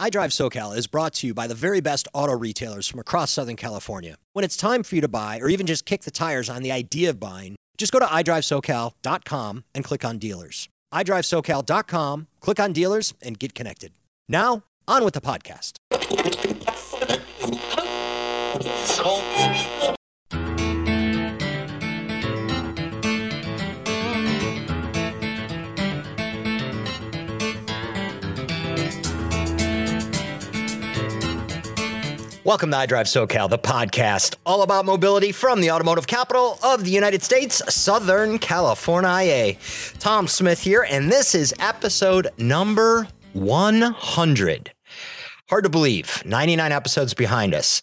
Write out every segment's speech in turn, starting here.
iDrive SoCal is brought to you by the very best auto retailers from across Southern California. When it's time for you to buy or even just kick the tires on the idea of buying, just go to iDriveSoCal.com and click on dealers. iDriveSoCal.com, click on dealers, and get connected. Now, on with the podcast. Welcome to iDrive SoCal, the podcast all about mobility from the automotive capital of the United States, Southern California. Tom Smith here, and this is episode number 100. Hard to believe, 99 episodes behind us.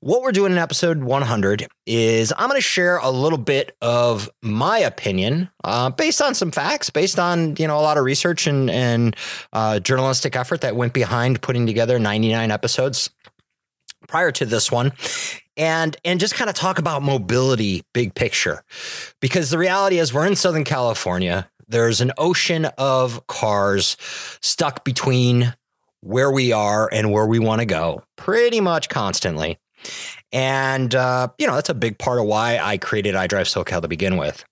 What we're doing in episode 100 is I'm going to share a little bit of my opinion uh, based on some facts, based on you know a lot of research and and uh, journalistic effort that went behind putting together 99 episodes prior to this one and and just kind of talk about mobility big picture. Because the reality is we're in southern california. There's an ocean of cars stuck between where we are and where we want to go pretty much constantly. And uh, you know that's a big part of why i created idrive socal to begin with.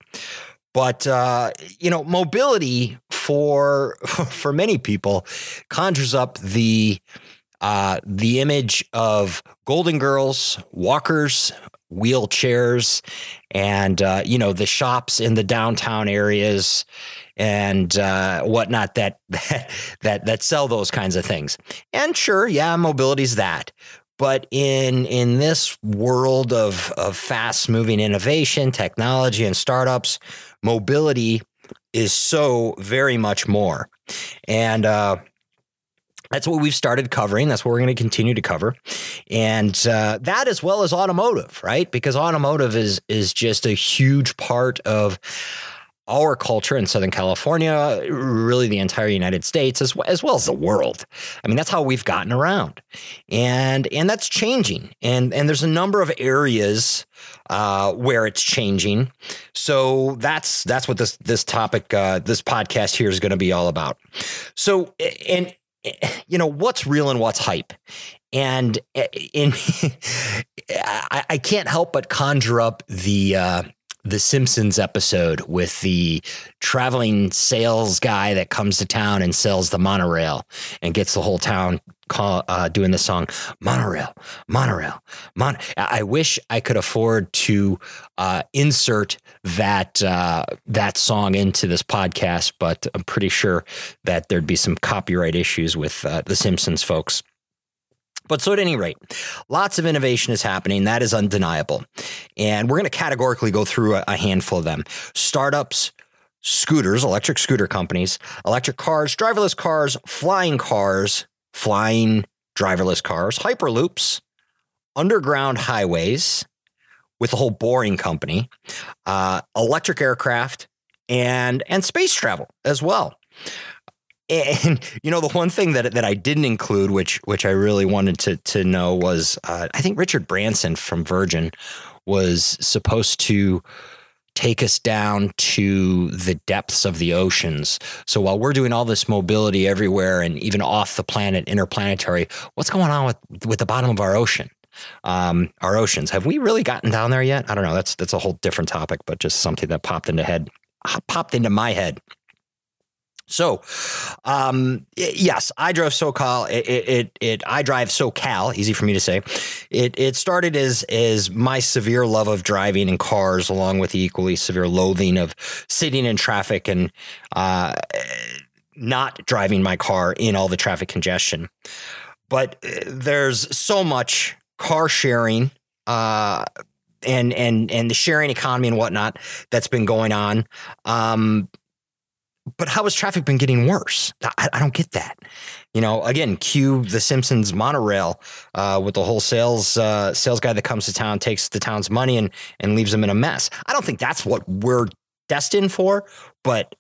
But uh, you know mobility for for many people conjures up the uh, the image of Golden Girls, walkers, wheelchairs, and uh, you know the shops in the downtown areas and uh, whatnot that that that sell those kinds of things. And sure, yeah, mobility's that. But in in this world of of fast moving innovation, technology, and startups, mobility is so very much more. And uh, that's what we've started covering. That's what we're going to continue to cover, and uh, that as well as automotive, right? Because automotive is is just a huge part of our culture in Southern California, really the entire United States, as well, as well as the world. I mean, that's how we've gotten around, and and that's changing. And and there's a number of areas uh, where it's changing. So that's that's what this this topic, uh, this podcast here is going to be all about. So and you know what's real and what's hype? And eh, in I, I, can't help but conjure up the uh, the Simpsons episode with the traveling sales guy that comes to town and sells the monorail and gets the whole town call, uh, doing the song monorail, monorail, mon. I wish I could afford to uh, insert that uh, that song into this podcast, but I'm pretty sure that there'd be some copyright issues with uh, the Simpsons folks. But so at any rate, lots of innovation is happening. That is undeniable. And we're going to categorically go through a, a handful of them. Startups, scooters, electric scooter companies, electric cars, driverless cars, flying cars, flying driverless cars, hyperloops, underground highways with the whole boring company, uh, electric aircraft, and and space travel as well. And you know, the one thing that that I didn't include, which which I really wanted to to know, was uh, I think Richard Branson from Virgin was supposed to take us down to the depths of the oceans. So while we're doing all this mobility everywhere and even off the planet, interplanetary, what's going on with with the bottom of our ocean? Um, our oceans. Have we really gotten down there yet? I don't know. That's that's a whole different topic, but just something that popped into head popped into my head. So, um, yes, I drove SoCal. It, it, it, I drive SoCal. Easy for me to say. It, it started as as my severe love of driving and cars, along with the equally severe loathing of sitting in traffic and uh, not driving my car in all the traffic congestion. But uh, there's so much car sharing. Uh, and and and the sharing economy and whatnot that's been going on. Um, but how has traffic been getting worse? I, I, don't get that. You know, again, cue the Simpsons monorail uh, with the whole sales uh, sales guy that comes to town, takes the town's money, and and leaves them in a mess. I don't think that's what we're destined for. But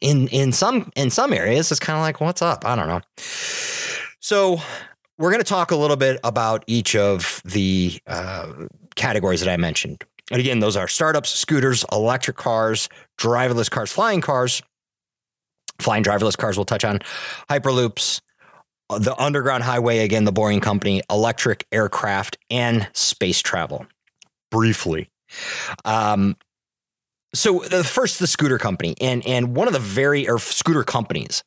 in in some in some areas, it's kind of like, what's up? I don't know. So we're going to talk a little bit about each of the uh, categories that I mentioned. And again, those are startups, scooters, electric cars, driverless cars, flying cars, flying driverless cars we'll touch on, hyperloops, the Underground Highway, again, the Boring Company, electric aircraft, and space travel. Briefly. Um, so the first the scooter company and and one of the very or scooter companies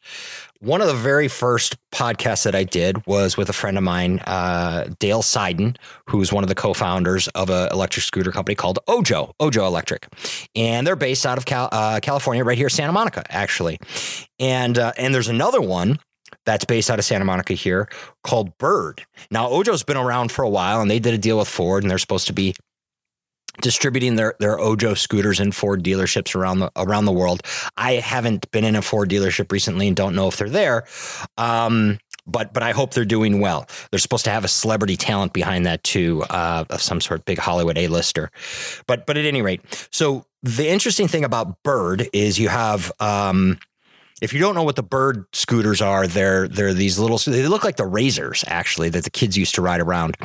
one of the very first podcasts that I did was with a friend of mine, uh, Dale Seiden, who's one of the co-founders of an electric scooter company called Ojo, Ojo Electric, and they're based out of Cal- uh, California, right here, Santa Monica, actually. And uh, and there's another one that's based out of Santa Monica here called Bird. Now Ojo's been around for a while, and they did a deal with Ford, and they're supposed to be distributing their their Ojo scooters in Ford dealerships around the around the world. I haven't been in a Ford dealership recently and don't know if they're there. Um, but but I hope they're doing well. They're supposed to have a celebrity talent behind that too, uh, of some sort, big Hollywood A lister. But but at any rate, so the interesting thing about Bird is you have um, if you don't know what the bird scooters are, they're they're these little. They look like the razors actually that the kids used to ride around.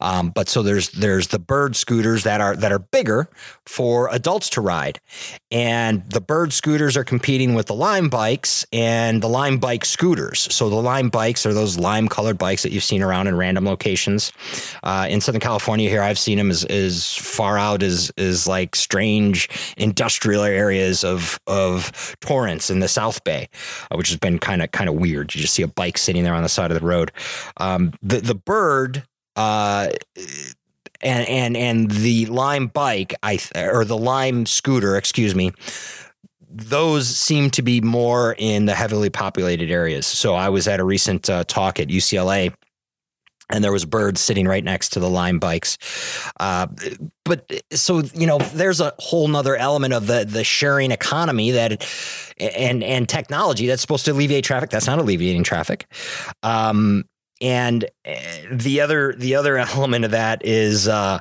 Um, but so there's there's the bird scooters that are that are bigger for adults to ride, and the bird scooters are competing with the lime bikes and the lime bike scooters. So the lime bikes are those lime colored bikes that you've seen around in random locations uh, in Southern California. Here I've seen them as as far out as as like strange industrial areas of of Torrance in the South Bay uh, which has been kind of kind of weird. You just see a bike sitting there on the side of the road. Um, the the bird. Uh, and and and the Lime bike, I or the Lime scooter, excuse me, those seem to be more in the heavily populated areas. So I was at a recent uh, talk at UCLA and there was birds sitting right next to the lime bikes. Uh, but so you know, there's a whole nother element of the the sharing economy that and and technology that's supposed to alleviate traffic. That's not alleviating traffic. Um, and eh, the other the other element of that is uh,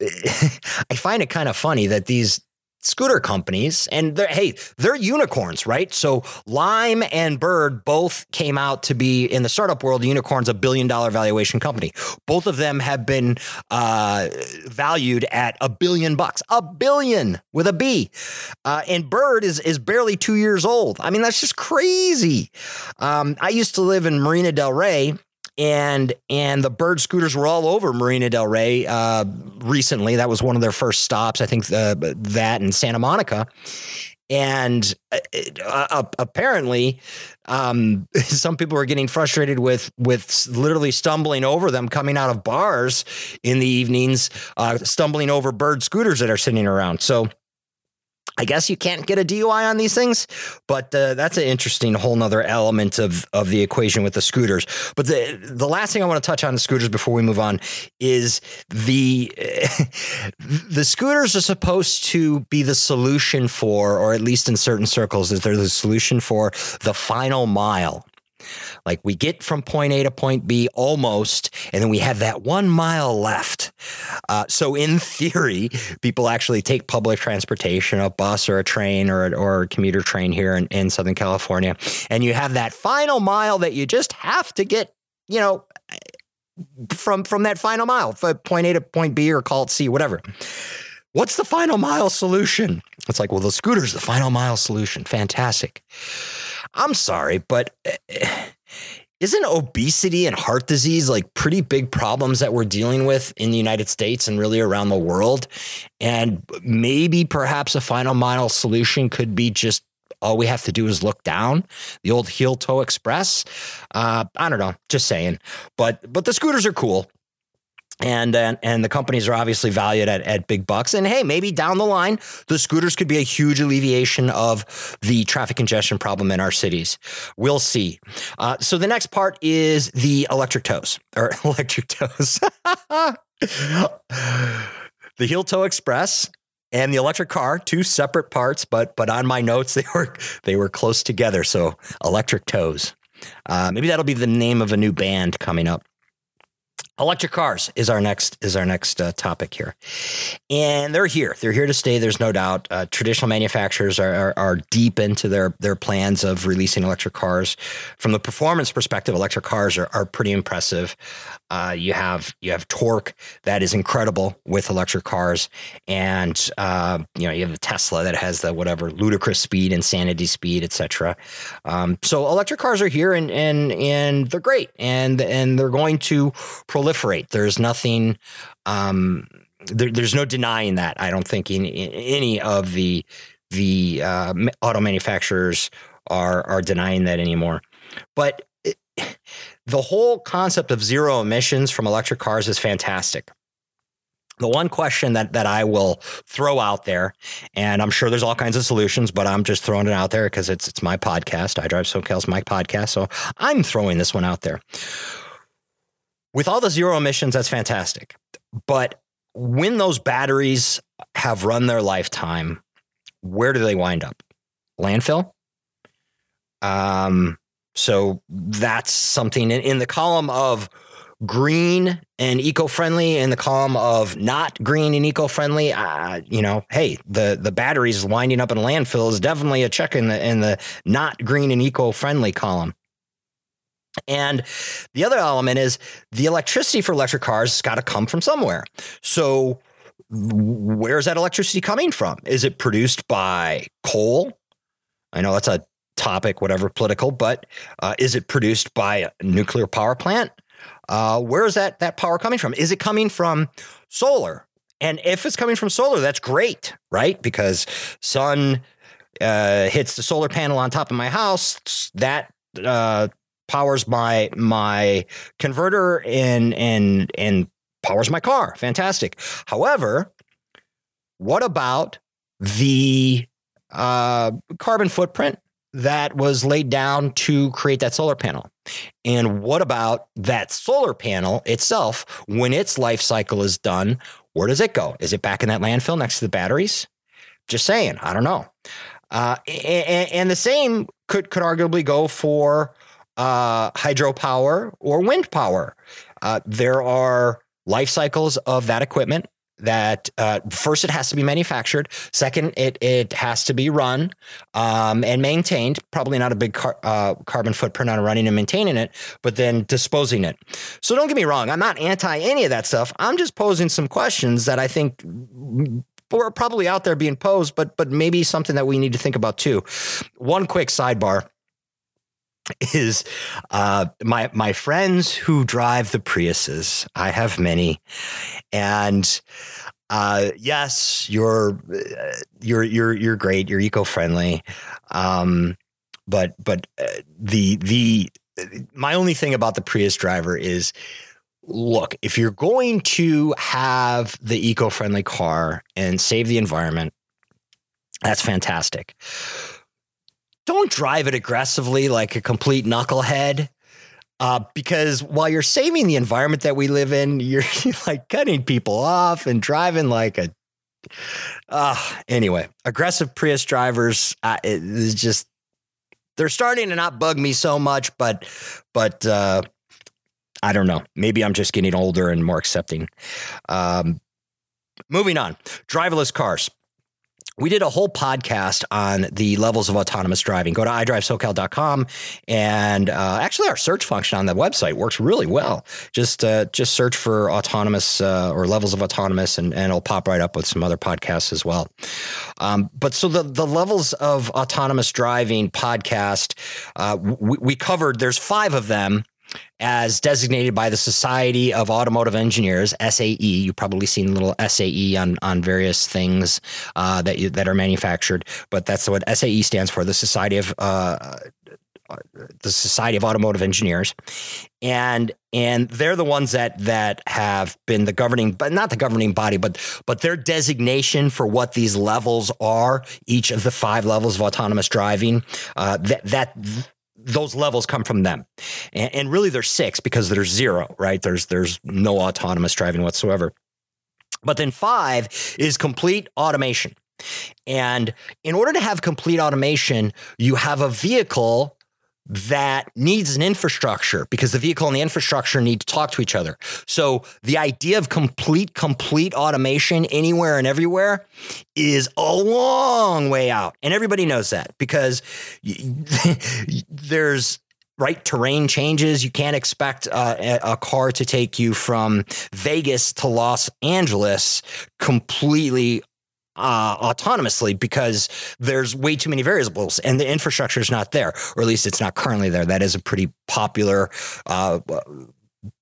I find it kind of funny that these scooter companies and they're, hey they're unicorns right? So lime and bird both came out to be in the startup world unicorns a billion dollar valuation company. Both of them have been uh, valued at a billion bucks a billion with a b. Uh, and bird is is barely two years old. I mean that's just crazy. Um, i used to live in marina del rey and and the bird scooters were all over Marina Del Rey uh, recently. That was one of their first stops. I think uh, that in Santa Monica, and uh, uh apparently, um, some people were getting frustrated with with literally stumbling over them coming out of bars in the evenings, uh, stumbling over bird scooters that are sitting around. So I guess you can't get a DUI on these things, but uh, that's an interesting whole nother element of, of the equation with the scooters. But the the last thing I want to touch on the scooters before we move on is the the scooters are supposed to be the solution for, or at least in certain circles, is they're the solution for the final mile. Like we get from point A to point B almost, and then we have that one mile left. Uh, so in theory, people actually take public transportation, a bus or a train or, or a commuter train here in, in Southern California, and you have that final mile that you just have to get, you know, from from that final mile, point A to point B or call it C, whatever. What's the final mile solution? It's like, well, the scooter's the final mile solution. Fantastic. I'm sorry, but eh, isn't obesity and heart disease like pretty big problems that we're dealing with in the United States and really around the world? And maybe perhaps a final mile solution could be just all we have to do is look down the old heel toe express. Uh, I don't know, just saying. But but the scooters are cool and, and and the companies are obviously valued at, at big bucks. And hey, maybe down the line, the scooters could be a huge alleviation of the traffic congestion problem in our cities. We'll see. Uh, so the next part is the electric toes or electric toes. the heel toe express and the electric car, two separate parts, but but on my notes they were they were close together. So electric toes. Uh, maybe that'll be the name of a new band coming up. Electric cars is our next is our next uh, topic here, and they're here. They're here to stay. There's no doubt. Uh, traditional manufacturers are, are, are deep into their their plans of releasing electric cars. From the performance perspective, electric cars are, are pretty impressive. Uh, you have you have torque that is incredible with electric cars, and uh, you know you have the Tesla that has the whatever ludicrous speed, insanity speed, etc. Um, so electric cars are here, and and and they're great, and and they're going to proliferate. There's nothing. Um, there, there's no denying that. I don't think in, in any of the the uh, auto manufacturers are are denying that anymore. But it, the whole concept of zero emissions from electric cars is fantastic. The one question that that I will throw out there, and I'm sure there's all kinds of solutions, but I'm just throwing it out there because it's it's my podcast. I drive SoCal's my podcast, so I'm throwing this one out there with all the zero emissions, that's fantastic. But when those batteries have run their lifetime, where do they wind up? Landfill. Um, so that's something in, in the column of green and eco-friendly in the column of not green and eco-friendly uh, you know hey the the batteries winding up in landfill is definitely a check in the in the not green and eco-friendly column and the other element is the electricity for electric cars has got to come from somewhere. So, where's that electricity coming from? Is it produced by coal? I know that's a topic, whatever political, but uh, is it produced by a nuclear power plant? Uh, where is that that power coming from? Is it coming from solar? And if it's coming from solar, that's great, right? Because sun uh, hits the solar panel on top of my house. That uh, powers my my converter and and and powers my car. Fantastic. However, what about the uh, carbon footprint that was laid down to create that solar panel? And what about that solar panel itself when its life cycle is done? Where does it go? Is it back in that landfill next to the batteries? Just saying, I don't know. Uh, and, and, the same could could arguably go for uh, hydropower or wind power. Uh, there are life cycles of that equipment that uh, first it has to be manufactured. Second it it has to be run um, and maintained probably not a big car, uh, carbon footprint on running and maintaining it but then disposing it. So don't get me wrong i'm not anti any of that stuff. I'm just posing some questions that i think are probably out there being posed but but maybe something that we need to think about too. One quick sidebar is uh, my my friends who drive the Priuses. I have many, and uh, yes, you're uh, you're you're you're great. You're eco friendly, um, but but uh, the the my only thing about the Prius driver is. Look, if you're going to have the eco friendly car and save the environment, that's fantastic don't drive it aggressively like a complete knucklehead. Uh, because while you're saving the environment that we live in, you're, like cutting people off and driving like a. Uh, anyway, aggressive Prius drivers uh, is just they're starting to not bug me so much, but but uh, I don't know. Maybe I'm just getting older and more accepting. Um, moving on, driverless cars we did a whole podcast on the levels of autonomous driving. Go to iDriveSoCal.com, and uh, actually, our search function on the website works really well. Just uh, just search for autonomous uh, or levels of autonomous, and, and it'll pop right up with some other podcasts as well. Um, but so the the levels of autonomous driving podcast uh, we, we covered. There's five of them as designated by the Society of Automotive Engineers (SAE). You've probably seen little SAE on on various things uh, that you, that are manufactured, but that's what SAE stands for: the Society of uh, the Society of Automotive Engineers, and and they're the ones that that have been the governing, but not the governing body, but but their designation for what these levels are. Each of the five levels of autonomous driving, uh, that that those levels come from them. And, and really there's six because there's zero, right? There's there's no autonomous driving whatsoever. But then five is complete automation. And in order to have complete automation, you have a vehicle that needs an infrastructure because the vehicle and the infrastructure need to talk to each other. So the idea of complete, complete automation anywhere and everywhere is a long way out. And everybody knows that because there's right terrain changes you can't expect uh, a car to take you from vegas to los angeles completely uh, autonomously because there's way too many variables and the infrastructure is not there, or at least it's not currently there. That is a pretty popular. Uh,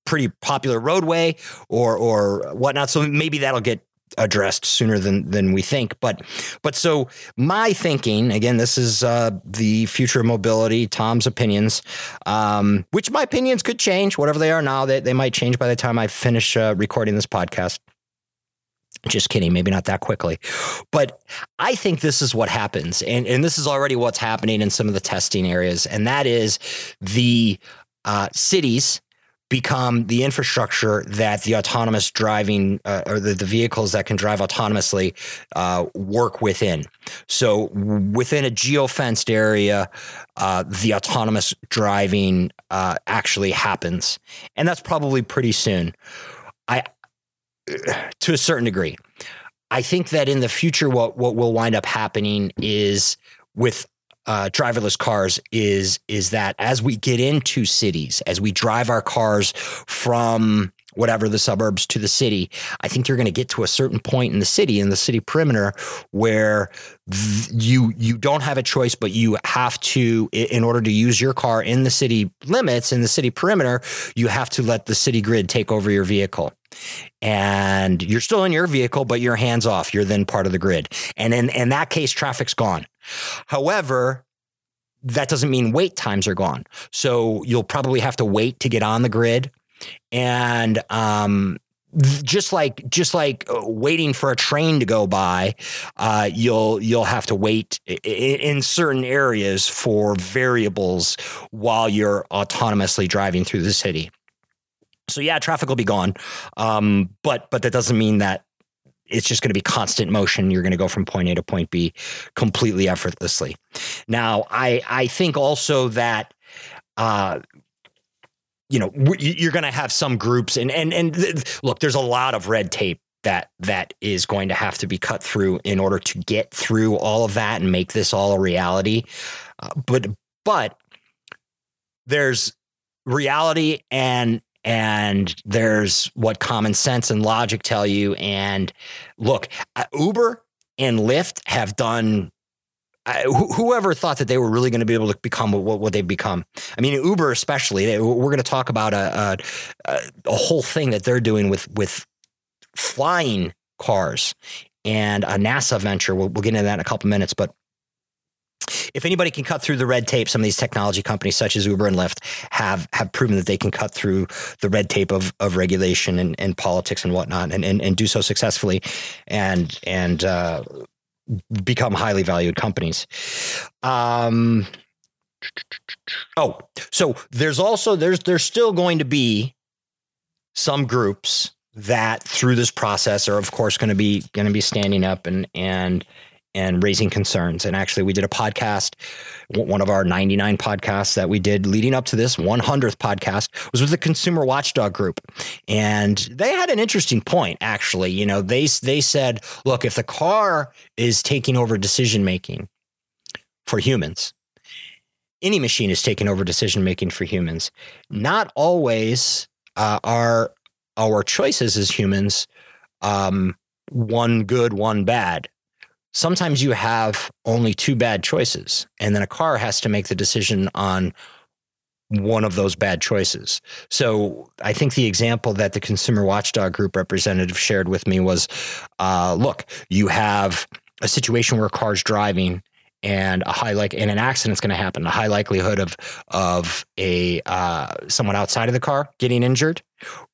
pretty popular roadway or or whatnot so maybe that'll get addressed sooner than than we think. But but so my thinking again, this is uh, the future of mobility. Tom's opinions, um, which my opinions could change, whatever they are now. They they might change by the time I finish uh, recording this podcast. Just kidding, maybe not that quickly. But I think this is what happens. And, and this is already what's happening in some of the testing areas. And that is the uh, cities become the infrastructure that the autonomous driving uh, or the, the, vehicles that can drive autonomously uh, work within. So within a geofenced area, uh, the autonomous driving uh, actually happens. And that's probably pretty soon. I, to a certain degree. I think that in the future, what what will wind up happening is with uh, driverless cars is is that as we get into cities, as we drive our cars from whatever the suburbs to the city, I think you're going to get to a certain point in the city, in the city perimeter, where th- you you don't have a choice, but you have to, in order to use your car in the city limits, in the city perimeter, you have to let the city grid take over your vehicle and you're still in your vehicle, but you're hands off. You're then part of the grid. And in, in that case, traffic's gone. However, that doesn't mean wait times are gone. So you'll probably have to wait to get on the grid. And um, just like just like uh, waiting for a train to go by, uh, you'll you'll have to wait in certain areas for variables while you're autonomously driving through the city. So yeah, traffic will be gone, um, but but that doesn't mean that it's just going to be constant motion. You're going to go from point A to point B completely effortlessly. Now, I I think also that. Uh, you know, you're going to have some groups, and and and look, there's a lot of red tape that that is going to have to be cut through in order to get through all of that and make this all a reality. Uh, but but there's reality and and there's what common sense and logic tell you. And look, uh, Uber and Lyft have done. Uh, wh- whoever thought that they were really going to be able to become what, what they've become? I mean, Uber especially. They, we're going to talk about a, a, a whole thing that they're doing with with flying cars and a NASA venture. We'll, we'll get into that in a couple minutes, but if anybody can cut through the red tape, some of these technology companies such as Uber and Lyft have have proven that they can cut through the red tape of of regulation and, and politics and whatnot and, and and do so successfully and and uh, become highly valued companies. Um oh, so there's also there's there's still going to be some groups that through this process are of course going to be going to be standing up and and and raising concerns. And actually, we did a podcast, one of our 99 podcasts that we did leading up to this 100th podcast was with the Consumer Watchdog Group. And they had an interesting point, actually. You know, they, they said, look, if the car is taking over decision making for humans, any machine is taking over decision making for humans. Not always uh, are our choices as humans um, one good, one bad sometimes you have only two bad choices, and then a car has to make the decision on one of those bad choices. So I think the example that the Consumer Watchdog Group representative shared with me was uh, look, you have a situation where a car's driving and a high like and an accident's going to happen. A high likelihood of of a uh, someone outside of the car getting injured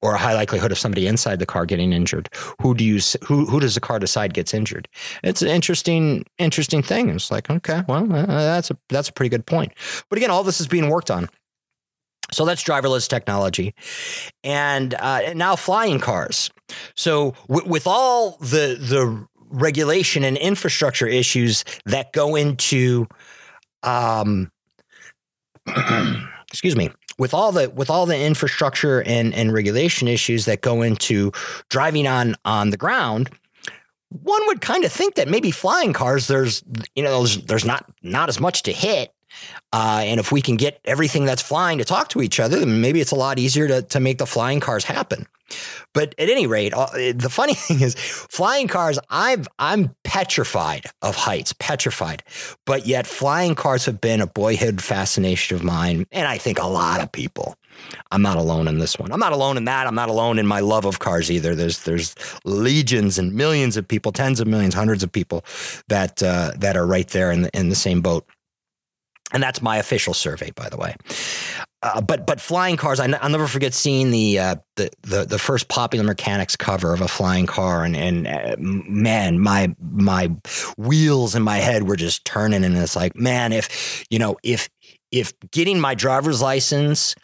or a high likelihood of somebody inside the car getting injured. Who do you who who does the car decide gets injured? It's an interesting interesting thing. It's like okay well uh, that's a that's a pretty good point. But again all this is being worked on. So that's driverless technology. And, uh, and now flying cars. So w- with all the the regulation and infrastructure issues that go into um, excuse me, with all the with all the infrastructure and and regulation issues that go into driving on on the ground, one would kind of think that maybe flying cars there's you know there's, there's not not as much to hit uh, and if we can get everything that's flying to talk to each other, then maybe it's a lot easier to, to make the flying cars happen. But at any rate, uh, the funny thing is, flying cars, I've, I'm petrified of heights, petrified. But yet, flying cars have been a boyhood fascination of mine. And I think a lot of people. I'm not alone in this one. I'm not alone in that. I'm not alone in my love of cars either. There's there's legions and millions of people, tens of millions, hundreds of people that uh, that are right there in the, in the same boat. And that's my official survey, by the way. Uh, but but flying cars, I n- I'll never forget seeing the, uh, the the the first Popular Mechanics cover of a flying car, and and uh, man, my my wheels in my head were just turning, and it's like, man, if you know, if if getting my driver's license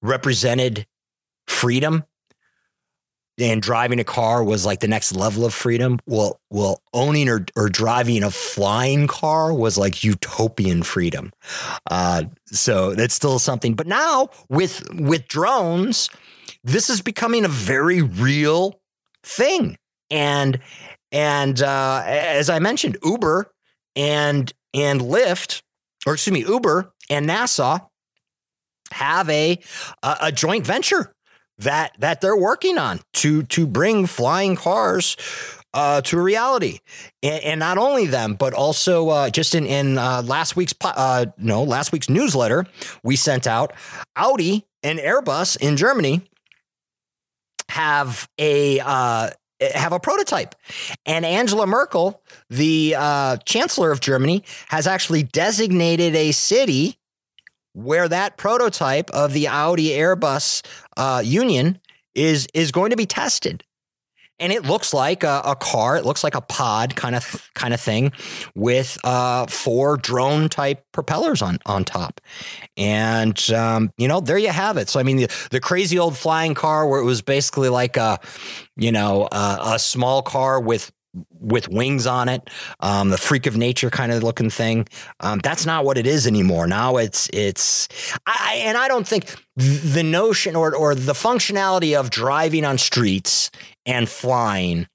represented freedom, and driving a car was like the next level of freedom. Well, well, owning or, or driving a flying car was like utopian freedom. Uh, so that's still something. But now with with drones, this is becoming a very real thing. And and uh, as I mentioned, Uber and and Lyft, or excuse me, Uber and NASA have a a, a joint venture that that they're working on to to bring flying cars uh, to reality, and, and, not only them, but also uh, just in in uh, last week's uh, no last week's newsletter we sent out, Audi and Airbus in Germany have a uh, have a prototype, and Angela Merkel, the uh, Chancellor of Germany, has actually designated a city where that prototype of the Audi Airbus uh, union is is going to be tested. And it looks like a, a, car. It looks like a pod kind of kind of thing, with uh, four drone type propellers on on top. And um, you know, there you have it. So I mean, the, the crazy old flying car, where it was basically like a, you know, a small car with with wings on it, um, the freak of nature kind of looking thing. Um, that's not what it is anymore. Now it's it's, I, and I don't think the notion or or the functionality of driving on streets and flying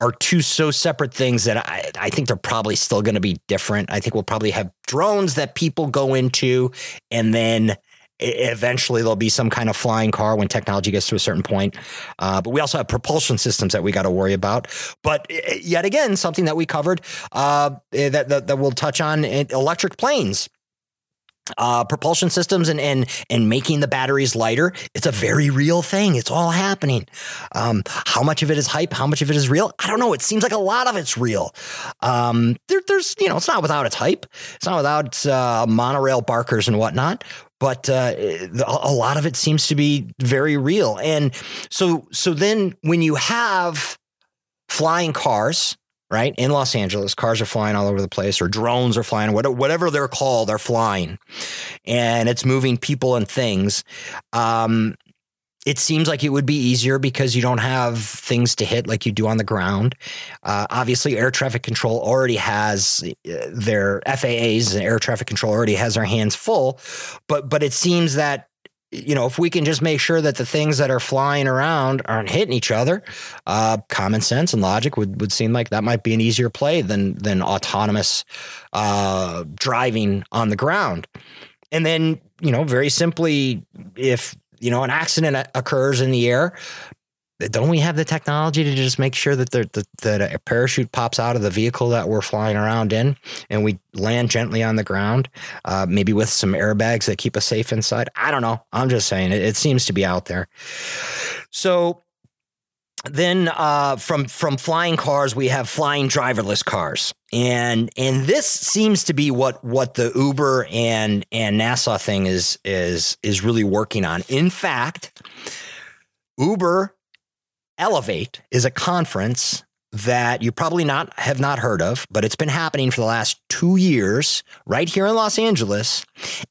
are two so separate things that I, I think they're probably still going to be different. I think we'll probably have drones that people go into and then eventually there'll be some kind of flying car when technology gets to a certain point. Uh, but we also have propulsion systems that we got to worry about. But yet again, something that we covered uh, that, that, that we'll touch on electric planes. Uh, propulsion systems and, and and making the batteries lighter. It's a very real thing. It's all happening. Um, how much of it is hype? How much of it is real? I don't know. It seems like a lot of it's real. Um, there, there's you know, it's not without its hype. It's not without uh, monorail barkers and whatnot but uh, a lot of it seems to be very real. And so, so then when you have flying cars, right in Los Angeles, cars are flying all over the place, or drones are flying, whatever they're called, they're flying, and it's moving people and things. Um, it seems like it would be easier because you don't have things to hit like you do on the ground. Uh, obviously, air traffic control already has uh, their FAA's and air traffic control already has their hands full, but but it seems that you know if we can just make sure that the things that are flying around aren't hitting each other, uh, common sense and logic would would seem like that might be an easier play than than autonomous uh, driving on the ground. And then, you know, very simply, if you know, an accident occurs in the air, don't we have the technology to just make sure that, the, that a parachute pops out of the vehicle that we're flying around in and we land gently on the ground, uh, maybe with some airbags that keep us safe inside? I don't know. I'm just saying it, it seems to be out there. So then uh, from from flying cars, we have flying driverless cars, and and this seems to be what what the Uber and and NASA thing is is is really working on. In fact, Uber Elevate is a conference that you probably not have not heard of, but it's been happening for the last two years right here in Los Angeles,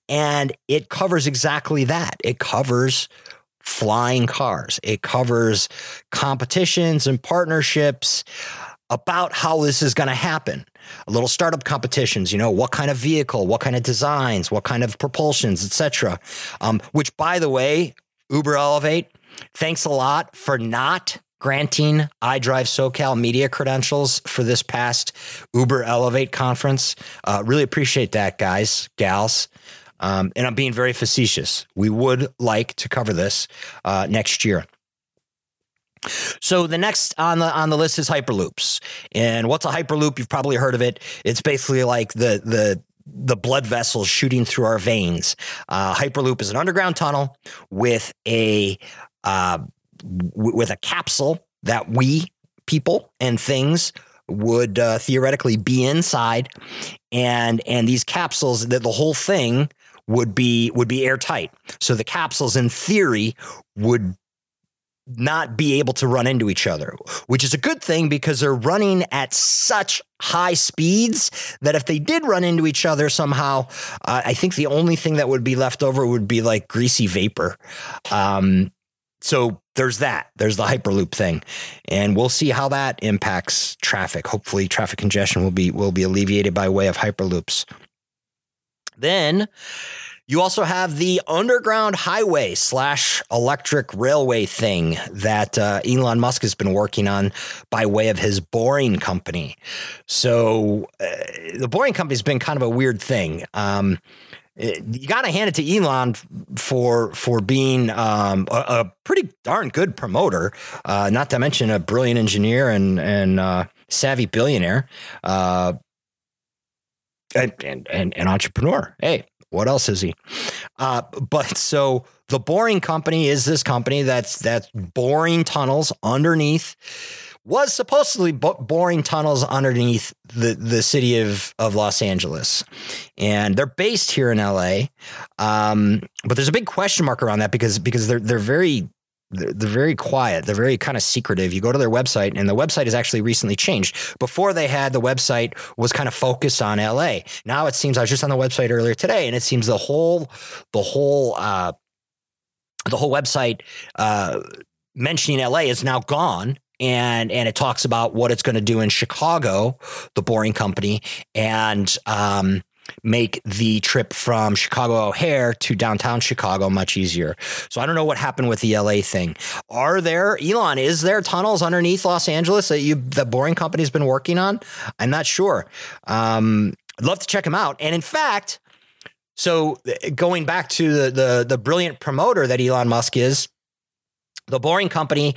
and it covers exactly that. It covers flying cars. It covers competitions and partnerships about how this is going to happen. A little startup competitions, you know, what kind of vehicle, what kind of designs, what kind of propulsions, etc. Um, which, by the way, Uber Elevate, thanks a lot for not granting iDrive SoCal media credentials for this past Uber Elevate conference. Uh, really appreciate that, guys, gals. Um, and I'm being very facetious. We would like to cover this uh, next year. So the next on the on the list is hyperloops. And what's a hyperloop? You've probably heard of it. It's basically like the the the blood vessels shooting through our veins. Uh, hyperloop is an underground tunnel with a uh, w- with a capsule that we people and things would uh, theoretically be inside, and and these capsules that the whole thing would be would be airtight. So the capsules, in theory, would not be able to run into each other, which is a good thing because they're running at such high speeds that if they did run into each other somehow, uh, I think the only thing that would be left over would be like greasy vapor. Um, so there's that. There's the Hyperloop thing, and we'll see how that impacts traffic. Hopefully, traffic congestion will be will be alleviated by way of Hyperloops. Then you also have the underground highway slash electric railway thing that uh, Elon Musk has been working on by way of his Boring Company. So uh, the Boring Company has been kind of a weird thing. Um, you got to hand it to Elon for for being um, a, a, pretty darn good promoter, uh, not to mention a brilliant engineer and and uh, savvy billionaire. Uh, and, and, an entrepreneur. Hey, what else is he? Uh, but so the boring company is this company that's that's boring tunnels underneath was supposedly boring tunnels underneath the, the city of, of Los Angeles. And they're based here in LA. Um, but there's a big question mark around that because because they're they're very they're, very quiet. They're very kind of secretive. You go to their website, and the website has actually recently changed. Before they had the website was kind of focused on LA. Now it seems I was just on the website earlier today, and it seems the whole the whole uh, the whole website uh, mentioning LA is now gone. And and it talks about what it's going to do in Chicago, the Boring Company, and um, make the trip from Chicago O'Hare to downtown Chicago much easier. So I don't know what happened with the LA thing. Are there Elon? Is there tunnels underneath Los Angeles that you the Boring Company's been working on? I'm not sure. Um, I'd love to check them out. And in fact, so going back to the the, the brilliant promoter that Elon Musk is, the Boring Company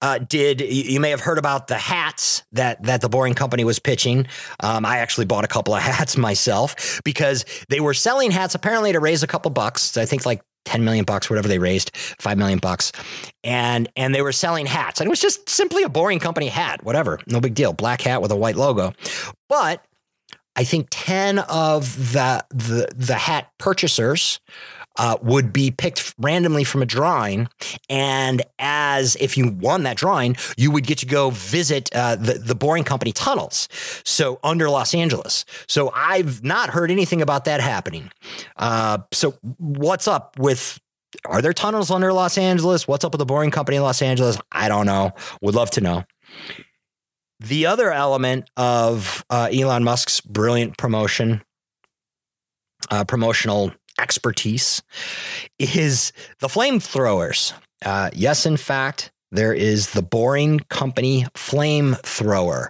uh, did you may have heard about the hats that that the Boring Company was pitching? Um, I actually bought a couple of hats myself because they were selling hats apparently to raise a couple bucks. I think like 10 million bucks, whatever they raised, 5 million bucks. And and they were selling hats. And it was just simply a boring company hat, whatever. No big deal. Black hat with a white logo. But I think 10 of the the the hat purchasers uh, would be picked randomly from a drawing. And as if you won that drawing, you would get to go visit uh, the, the Boring Company tunnels. So under Los Angeles. So I've not heard anything about that happening. Uh, so what's up with are there tunnels under Los Angeles? What's up with the Boring Company in Los Angeles? I don't know. Would love to know. The other element of uh, Elon Musk's brilliant promotion, uh, promotional expertise is the flamethrowers. Uh, yes, in fact, there is the Boring Company flamethrower,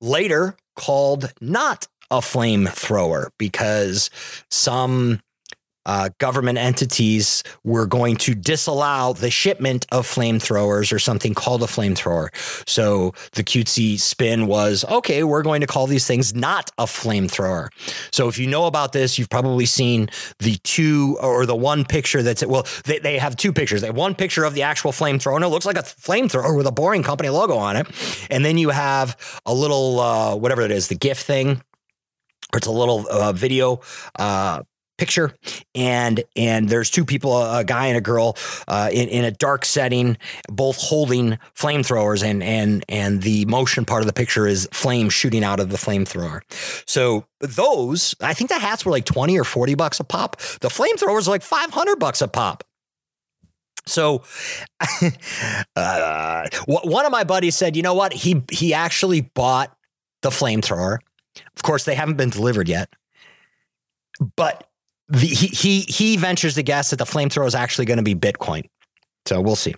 later called not a flamethrower because some uh, government entities were going to disallow the shipment of flamethrowers or something called a flamethrower. So the cutesy spin was okay, we're going to call these things not a flamethrower. So if you know about this, you've probably seen the two or the one picture that's well, they, they have two pictures. They have one picture of the actual flamethrower, and it looks like a flamethrower with a boring company logo on it. And then you have a little, uh, whatever it is, the GIF thing or it's a little uh, video uh, picture. And and there's two people a, guy and a girl uh, in, in a dark setting both holding flamethrowers. And and and the motion part of the picture is flame shooting out of the flamethrower. So those i think the hats were like 20 or 40 bucks a pop. The flamethrowers are like 500 bucks a pop. So, uh, one of my buddies said, "You know what? He he actually bought the flamethrower. Of course, they haven't been delivered yet, but the, he he he ventures to guess that the flamethrower is actually going to be Bitcoin. So we'll see."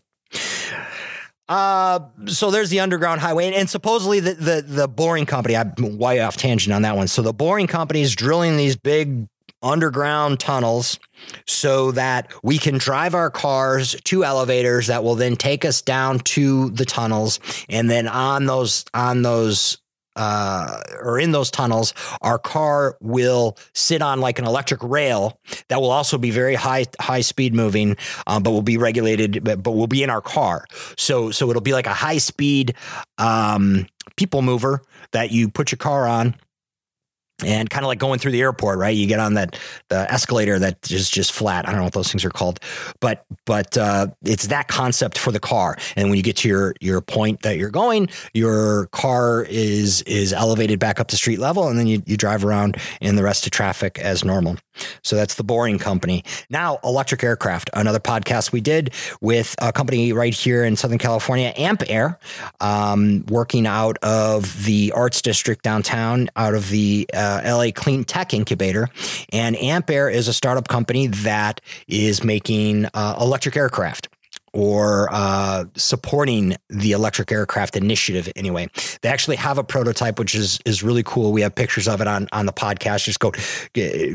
Uh, so there's the underground highway, and, and, supposedly the, the the boring company. I'm way off tangent on that one. So the boring company is drilling these big underground tunnels so that we can drive our cars to elevators that will then take us down to the tunnels, and then on those on those uh, or in those tunnels, our car will sit on like an electric rail that will also be very high high speed moving, um, but will be regulated, but, but will be in our car. So so it'll be like a high speed um, people mover that you put your car on and kind of like going through the airport, right? You get on that the escalator that is just flat. I don't know what those things are called, but but uh, it's that concept for the car. And when you get to your your point that you're going, your car is is elevated back up to street level, and then you you drive around in the rest of traffic as normal. So that's the Boring Company. Now, electric aircraft, another podcast we did with a company right here in Southern California, Ampaire, um, working out of the Arts District downtown, out of the uh, LA Clean Tech Incubator. And Ampaire is a startup company that is making uh, electric aircraft or uh, supporting the electric aircraft initiative anyway. They actually have a prototype, which is is really cool. We have pictures of it on on the podcast. Just go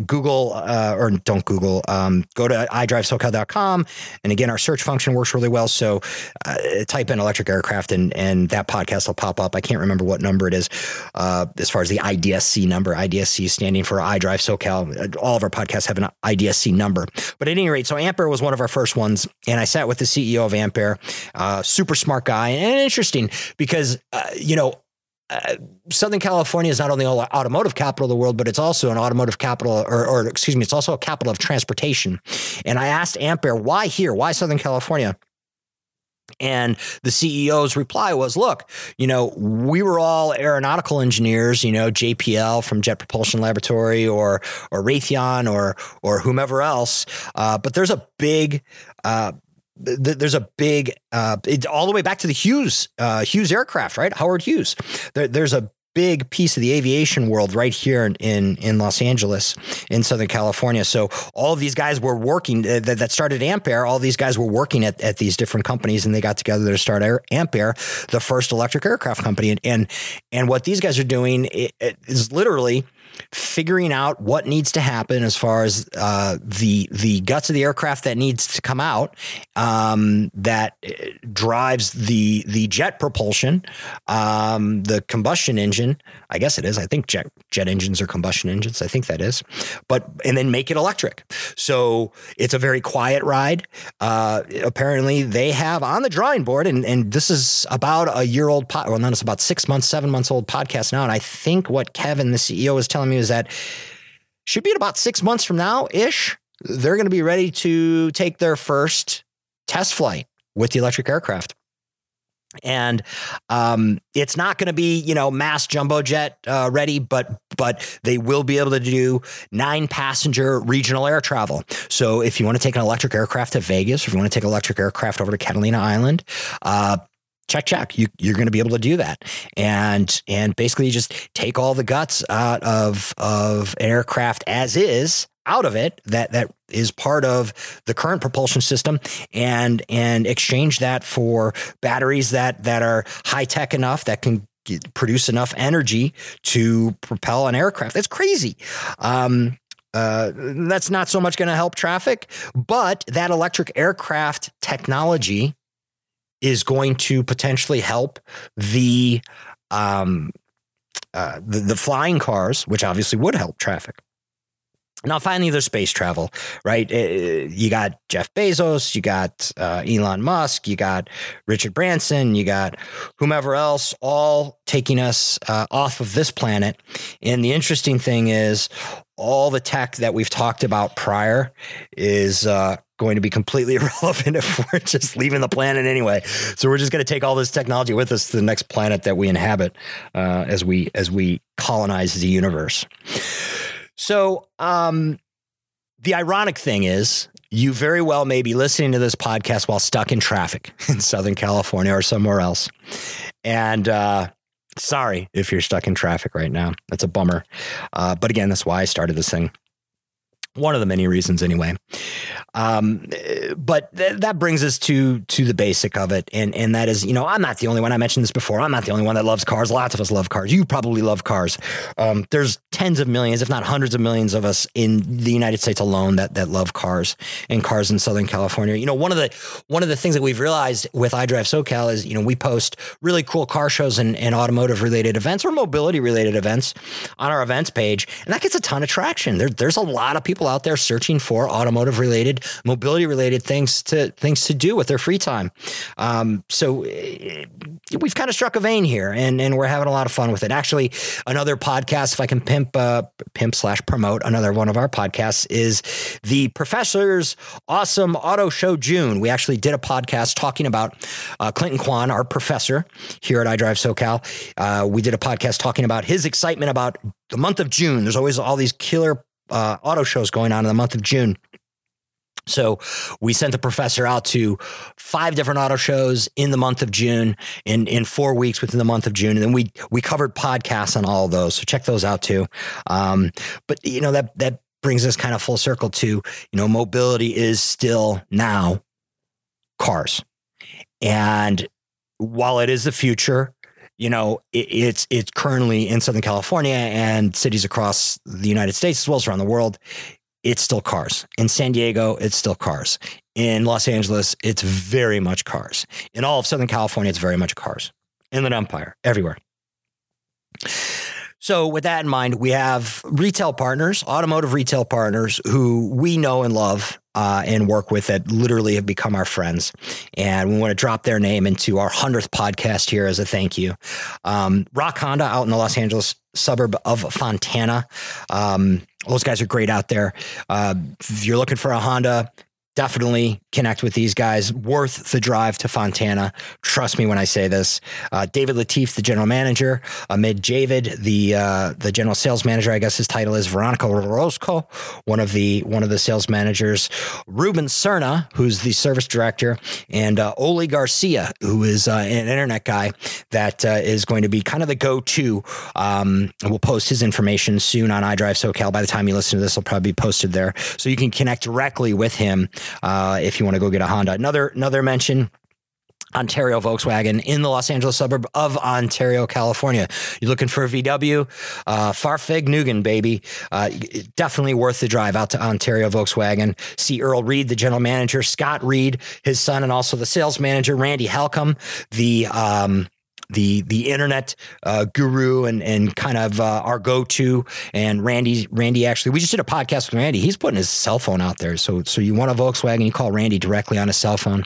Google uh, or don't Google. Um, go to iDriveSoCal.com, and again, our search function works really well. So uh, type in electric aircraft, and and that podcast will pop up. I can't remember what number it is uh, as far as the IDSC number. IDSC standing for iDrive SoCal. All of our podcasts have an IDSC number, but at any rate, so Ampaire was one of our first ones, and I sat with the CEO CEO of Ampaire, uh, super smart guy, and interesting because uh, you know uh, Southern California is not only the automotive capital of the world, but it's also an automotive capital, or, or, excuse me, it's also a capital of transportation. And I asked Ampaire, why here? Why Southern California? And the CEO's reply was, look, you know, we were all aeronautical engineers, you know, JPL from Jet Propulsion Laboratory or or Raytheon or or whomever else. Uh, but there's a big uh, there's a big uh, it, all the way back to the Hughes uh, Hughes aircraft, right? Howard Hughes. There, there's a big piece of the aviation world right here in, in, in Los Angeles, in Southern California. So all of these guys were working uh, that, that started Ampaire. All these guys were working at, at these different companies, and they got together to start Air, Ampaire, the first electric aircraft company. And and, and what these guys are doing is literally figuring out what needs to happen as far as uh, the the guts of the aircraft that needs to come out um, that uh, drives the the jet propulsion, um, the combustion engine. I guess it is. I think jet jet engines are combustion engines. I think that is, but and then make it electric. So it's a very quiet ride. Uh, apparently, they have on the drawing board, and and this is about a year old. Po- well, not it's about six months, seven months old podcast now. And I think what Kevin, the CEO, is telling me is that should be about six months from now ish, they're going to be ready to take their first test flight with the electric aircraft. And um, it's not going to be, you know, mass jumbo jet uh, ready, but but they will be able to do nine passenger regional air travel. So if you want to take an electric aircraft to Vegas, if you want to take an electric aircraft over to Catalina Island, uh, check check. You, you're going to be able to do that. And and basically just take all the guts out of of an aircraft as is out of it that that is part of the current propulsion system and and exchange that for batteries that that are high tech enough that can produce enough energy to propel an aircraft. That's crazy. Um, uh, that's not so much going to help traffic, but that electric aircraft technology is going to potentially help the um, uh, the, the flying cars, which obviously would help traffic. Now, finally, there's space travel, right? Uh, you got Jeff Bezos, you got uh, Elon Musk, you got Richard Branson, you got whomever else, all taking us uh, off of this planet. And the interesting thing is, all the tech that we've talked about prior is uh, going to be completely irrelevant if we're just leaving the planet anyway. So we're just going to take all this technology with us to the next planet that we inhabit uh, as we as we colonize the universe. So um, the ironic thing is, you very well may be listening to this podcast while stuck in traffic in Southern California or somewhere else. And uh, sorry if you're stuck in traffic right now. That's a bummer. Uh, but again, that's why I started this thing one of the many reasons anyway. Um, but th- that brings us to to the basic of it, and and that is, you know, I'm not the only one. I mentioned this before. I'm not the only one that loves cars. Lots of us love cars. You probably love cars. Um, there's tens of millions, if not hundreds of millions, of us in the United States alone that that love cars and cars in Southern California. You know, one of the one of the things that we've realized with iDrive SoCal is, you know, we post really cool car shows and, and automotive related events or mobility related events on our events page, and that gets a ton of traction. There, there's a lot of people people out there searching for automotive related, mobility related things to things to do with their free time. Um, so eh, we've kind of struck a vein here, and and we're having a lot of fun with it. Actually, another podcast, if I can pimp uh, pimp slash promote another one of our podcasts, is the Professor's Awesome Auto Show June. We actually did a podcast talking about uh, Clinton Kwan, our professor here at iDrive SoCal. Uh, we did a podcast talking about his excitement about the month of June. There's always all these killer uh, auto shows going on in the month of June. So we sent the professor out to five different auto shows in the month of June in, in four weeks within the month of June. And then we, we covered podcasts on all those. So check those out too. Um, but you know, that, that brings us kind of full circle to, you know, mobility is still now cars. And while it is the future, you know, it, it's it's currently in Southern California and cities across the United States as well as around the world. It's still cars. In San Diego, it's still cars. In Los Angeles, it's very much cars. In all of Southern California, it's very much cars. Inland Empire, everywhere. So, with that in mind, we have retail partners, automotive retail partners who we know and love uh, and work with that literally have become our friends. And we want to drop their name into our 100th podcast here as a thank you. Um, Rock Honda out in the Los Angeles suburb of Fontana. Um, those guys are great out there. Uh, if you're looking for a Honda, definitely connect with these guys. Worth the drive to Fontana. Trust me when I say this. Uh, David Latif, the general manager. Amid Javid, the uh, the general sales manager. I guess his title is Veronica Roscoe, one of the one of the sales managers. Ruben Cerna, who's the service director, and uh, Oli Garcia, who is uh, an internet guy that uh, is going to be kind of the go to. Um, we'll post his information soon on iDrive SoCal. By the time you listen to this, will probably be posted there, so you can connect directly with him uh, if you want to go get a Honda. Another another mention. Ontario Volkswagen in the Los Angeles suburb of Ontario, California. You're looking for a VW, uh, Fahrvergnügen, baby. Uh, definitely worth the drive out to Ontario Volkswagen. See Earl Reed, the general manager, Scott Reed, his son, and also the sales manager, Randy Halcomb, the um, the the internet uh, guru and and kind of uh, our go to. And Randy Randy actually, we just did a podcast with Randy. He's putting his cell phone out there. So so you want a Volkswagen, you call Randy directly on his cell phone,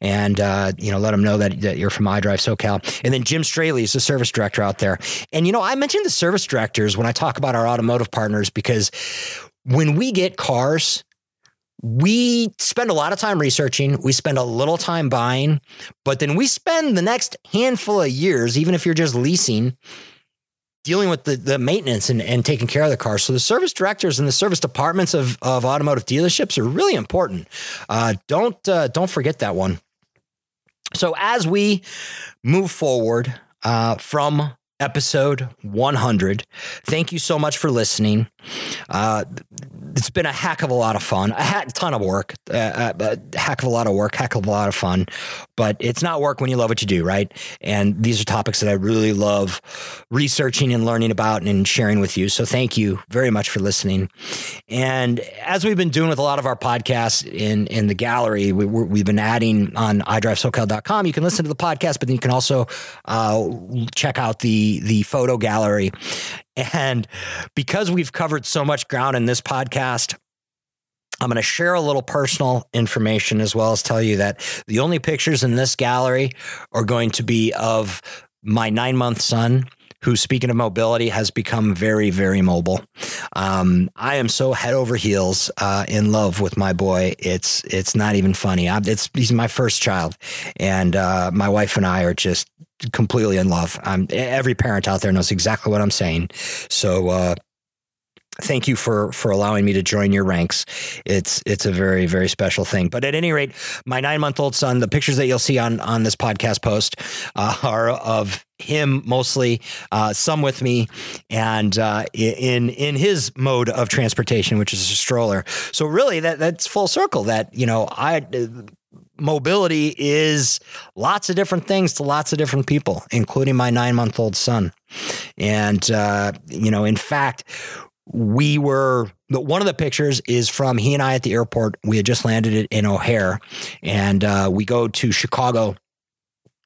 and uh, you know let him know that, that you're from iDrive SoCal. And then Jim Straley is the service director out there. And you know I mentioned the service directors when I talk about our automotive partners because when we get cars we spend a lot of time researching, we spend a little time buying, but then we spend the next handful of years, even if you're just leasing, dealing with the, the maintenance and, and taking care of the car. So the service directors and the service departments of, of automotive dealerships are really important. Uh, don't uh, don't forget that one. So as we move forward uh, from episode 100. Thank you so much for listening. Uh, it's been a heck of a lot of fun, a ton of work, uh, uh, a heck of a lot of work, heck of a lot of fun. But it's not work when you love what you do, right? And these are topics that I really love researching and learning about and sharing with you. So thank you very much for listening. And as we've been doing with a lot of our podcasts in in the gallery, we, have been adding on iDriveSoCal.com. You can listen to the podcast, but then you can also uh, check out the the photo gallery. And because we've covered so much ground in this podcast, I'm going to share a little personal information as well as tell you that the only pictures in this gallery are going to be of my nine month son who, speaking of mobility, has become very, very mobile. Um, I am so head over heels uh, in love with my boy. It's it's not even funny. I, it's he's my first child, and uh, my wife and I are just completely in love. every parent out there knows exactly what I'm saying. So. Uh, thank you for for allowing me to join your ranks. It's it's a very very special thing. But at any rate, my nine month old son, the pictures that you'll see on on this podcast post uh, are of him mostly, uh, some with me, and uh, in in his mode of transportation, which is a stroller. So really, that that's full circle. That you know, I mobility is lots of different things to lots of different people, including my nine month old son. And, uh, you know, in fact, we were one of the pictures is from he and I at the airport. We had just landed it in O'Hare, and uh, we go to Chicago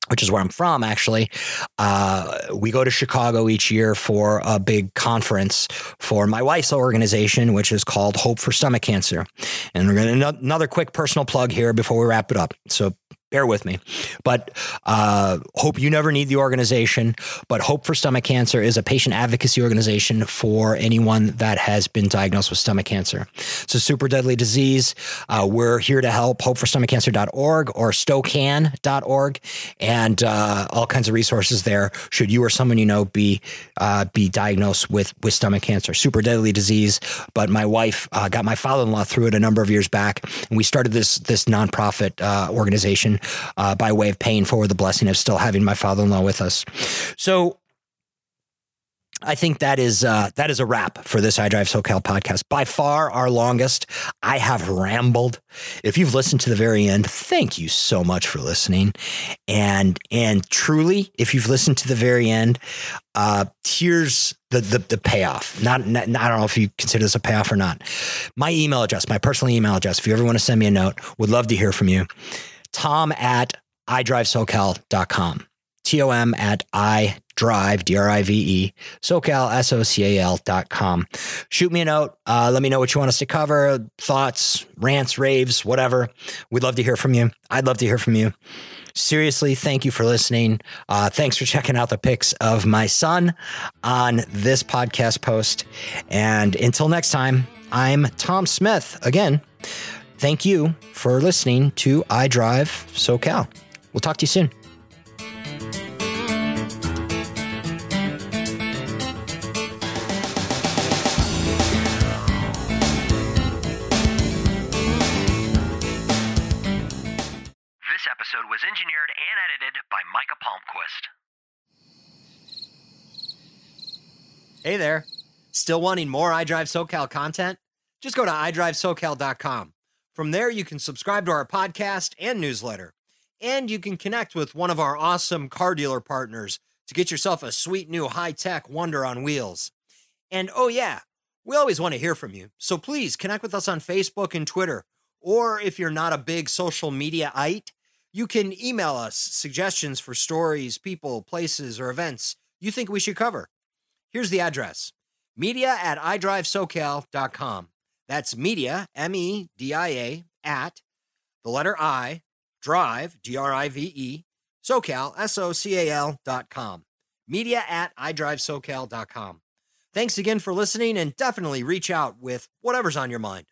which is where I'm from, actually. Uh, we go to Chicago each year for a big conference for my wife's organization, which is called Hope for Stomach Cancer. And we're going to another quick personal plug here before we wrap it up. So bear with me. But uh, Hope You Never Need the organization. But Hope for Stomach Cancer is a patient advocacy organization for anyone that has been diagnosed with stomach cancer. It's a super deadly disease. Uh, we're here to help. HopeForStomachCancer.org or StoCan.org, and uh, all kinds of resources there. Should you or someone you know be uh, be diagnosed with with stomach cancer, super deadly disease. But my wife uh, got my father-in-law through it a number of years back, and we started this this nonprofit uh, uh, by way of paying forward the blessing of still having my father in law with us. So I think that is uh, that is a wrap for this I iDrive SoCal podcast. By far our longest. I have rambled. If you've listened to the very end, thank you so much for listening. And and truly, if you've listened to the very end, uh, here's the, the the payoff. Not, not I don't know if you consider this a payoff or not. My email address, my personal email address. If you ever want to send me a note, would love to hear from you tom at idrivesocal.com. T-O-M at I drive, D-R-I-V-E, SoCal, S-O-C-A-L dot com. Shoot me a note. Uh, let me know what you want us to cover, thoughts, rants, raves, whatever. We'd love to hear from you. I'd love to hear from you. Seriously, thank you for listening. Uh, thanks for checking out the pics of my son on this podcast post. And until next time, I'm Tom Smith again thank you for listening to iDrive SoCal. We'll talk to you soon. This episode was engineered and edited by Micah Palmquist. Hey there. Still wanting more iDrive SoCal content? Just go to iDriveSoCal.com. From there, you can subscribe to our podcast and newsletter. And you can connect with one of our awesome car dealer partners to get yourself a sweet new high tech wonder on wheels. And oh, yeah, we always want to hear from you. So please connect with us on Facebook and Twitter. Or if you're not a big social media ite, you can email us suggestions for stories, people, places, or events you think we should cover. Here's the address media at idrivesocal.com. That's media, M E D I A, at the letter I, drive, D R I V E, SoCal, S O C A L dot com. Media at iDriveSoCal.com. Thanks again for listening and definitely reach out with whatever's on your mind.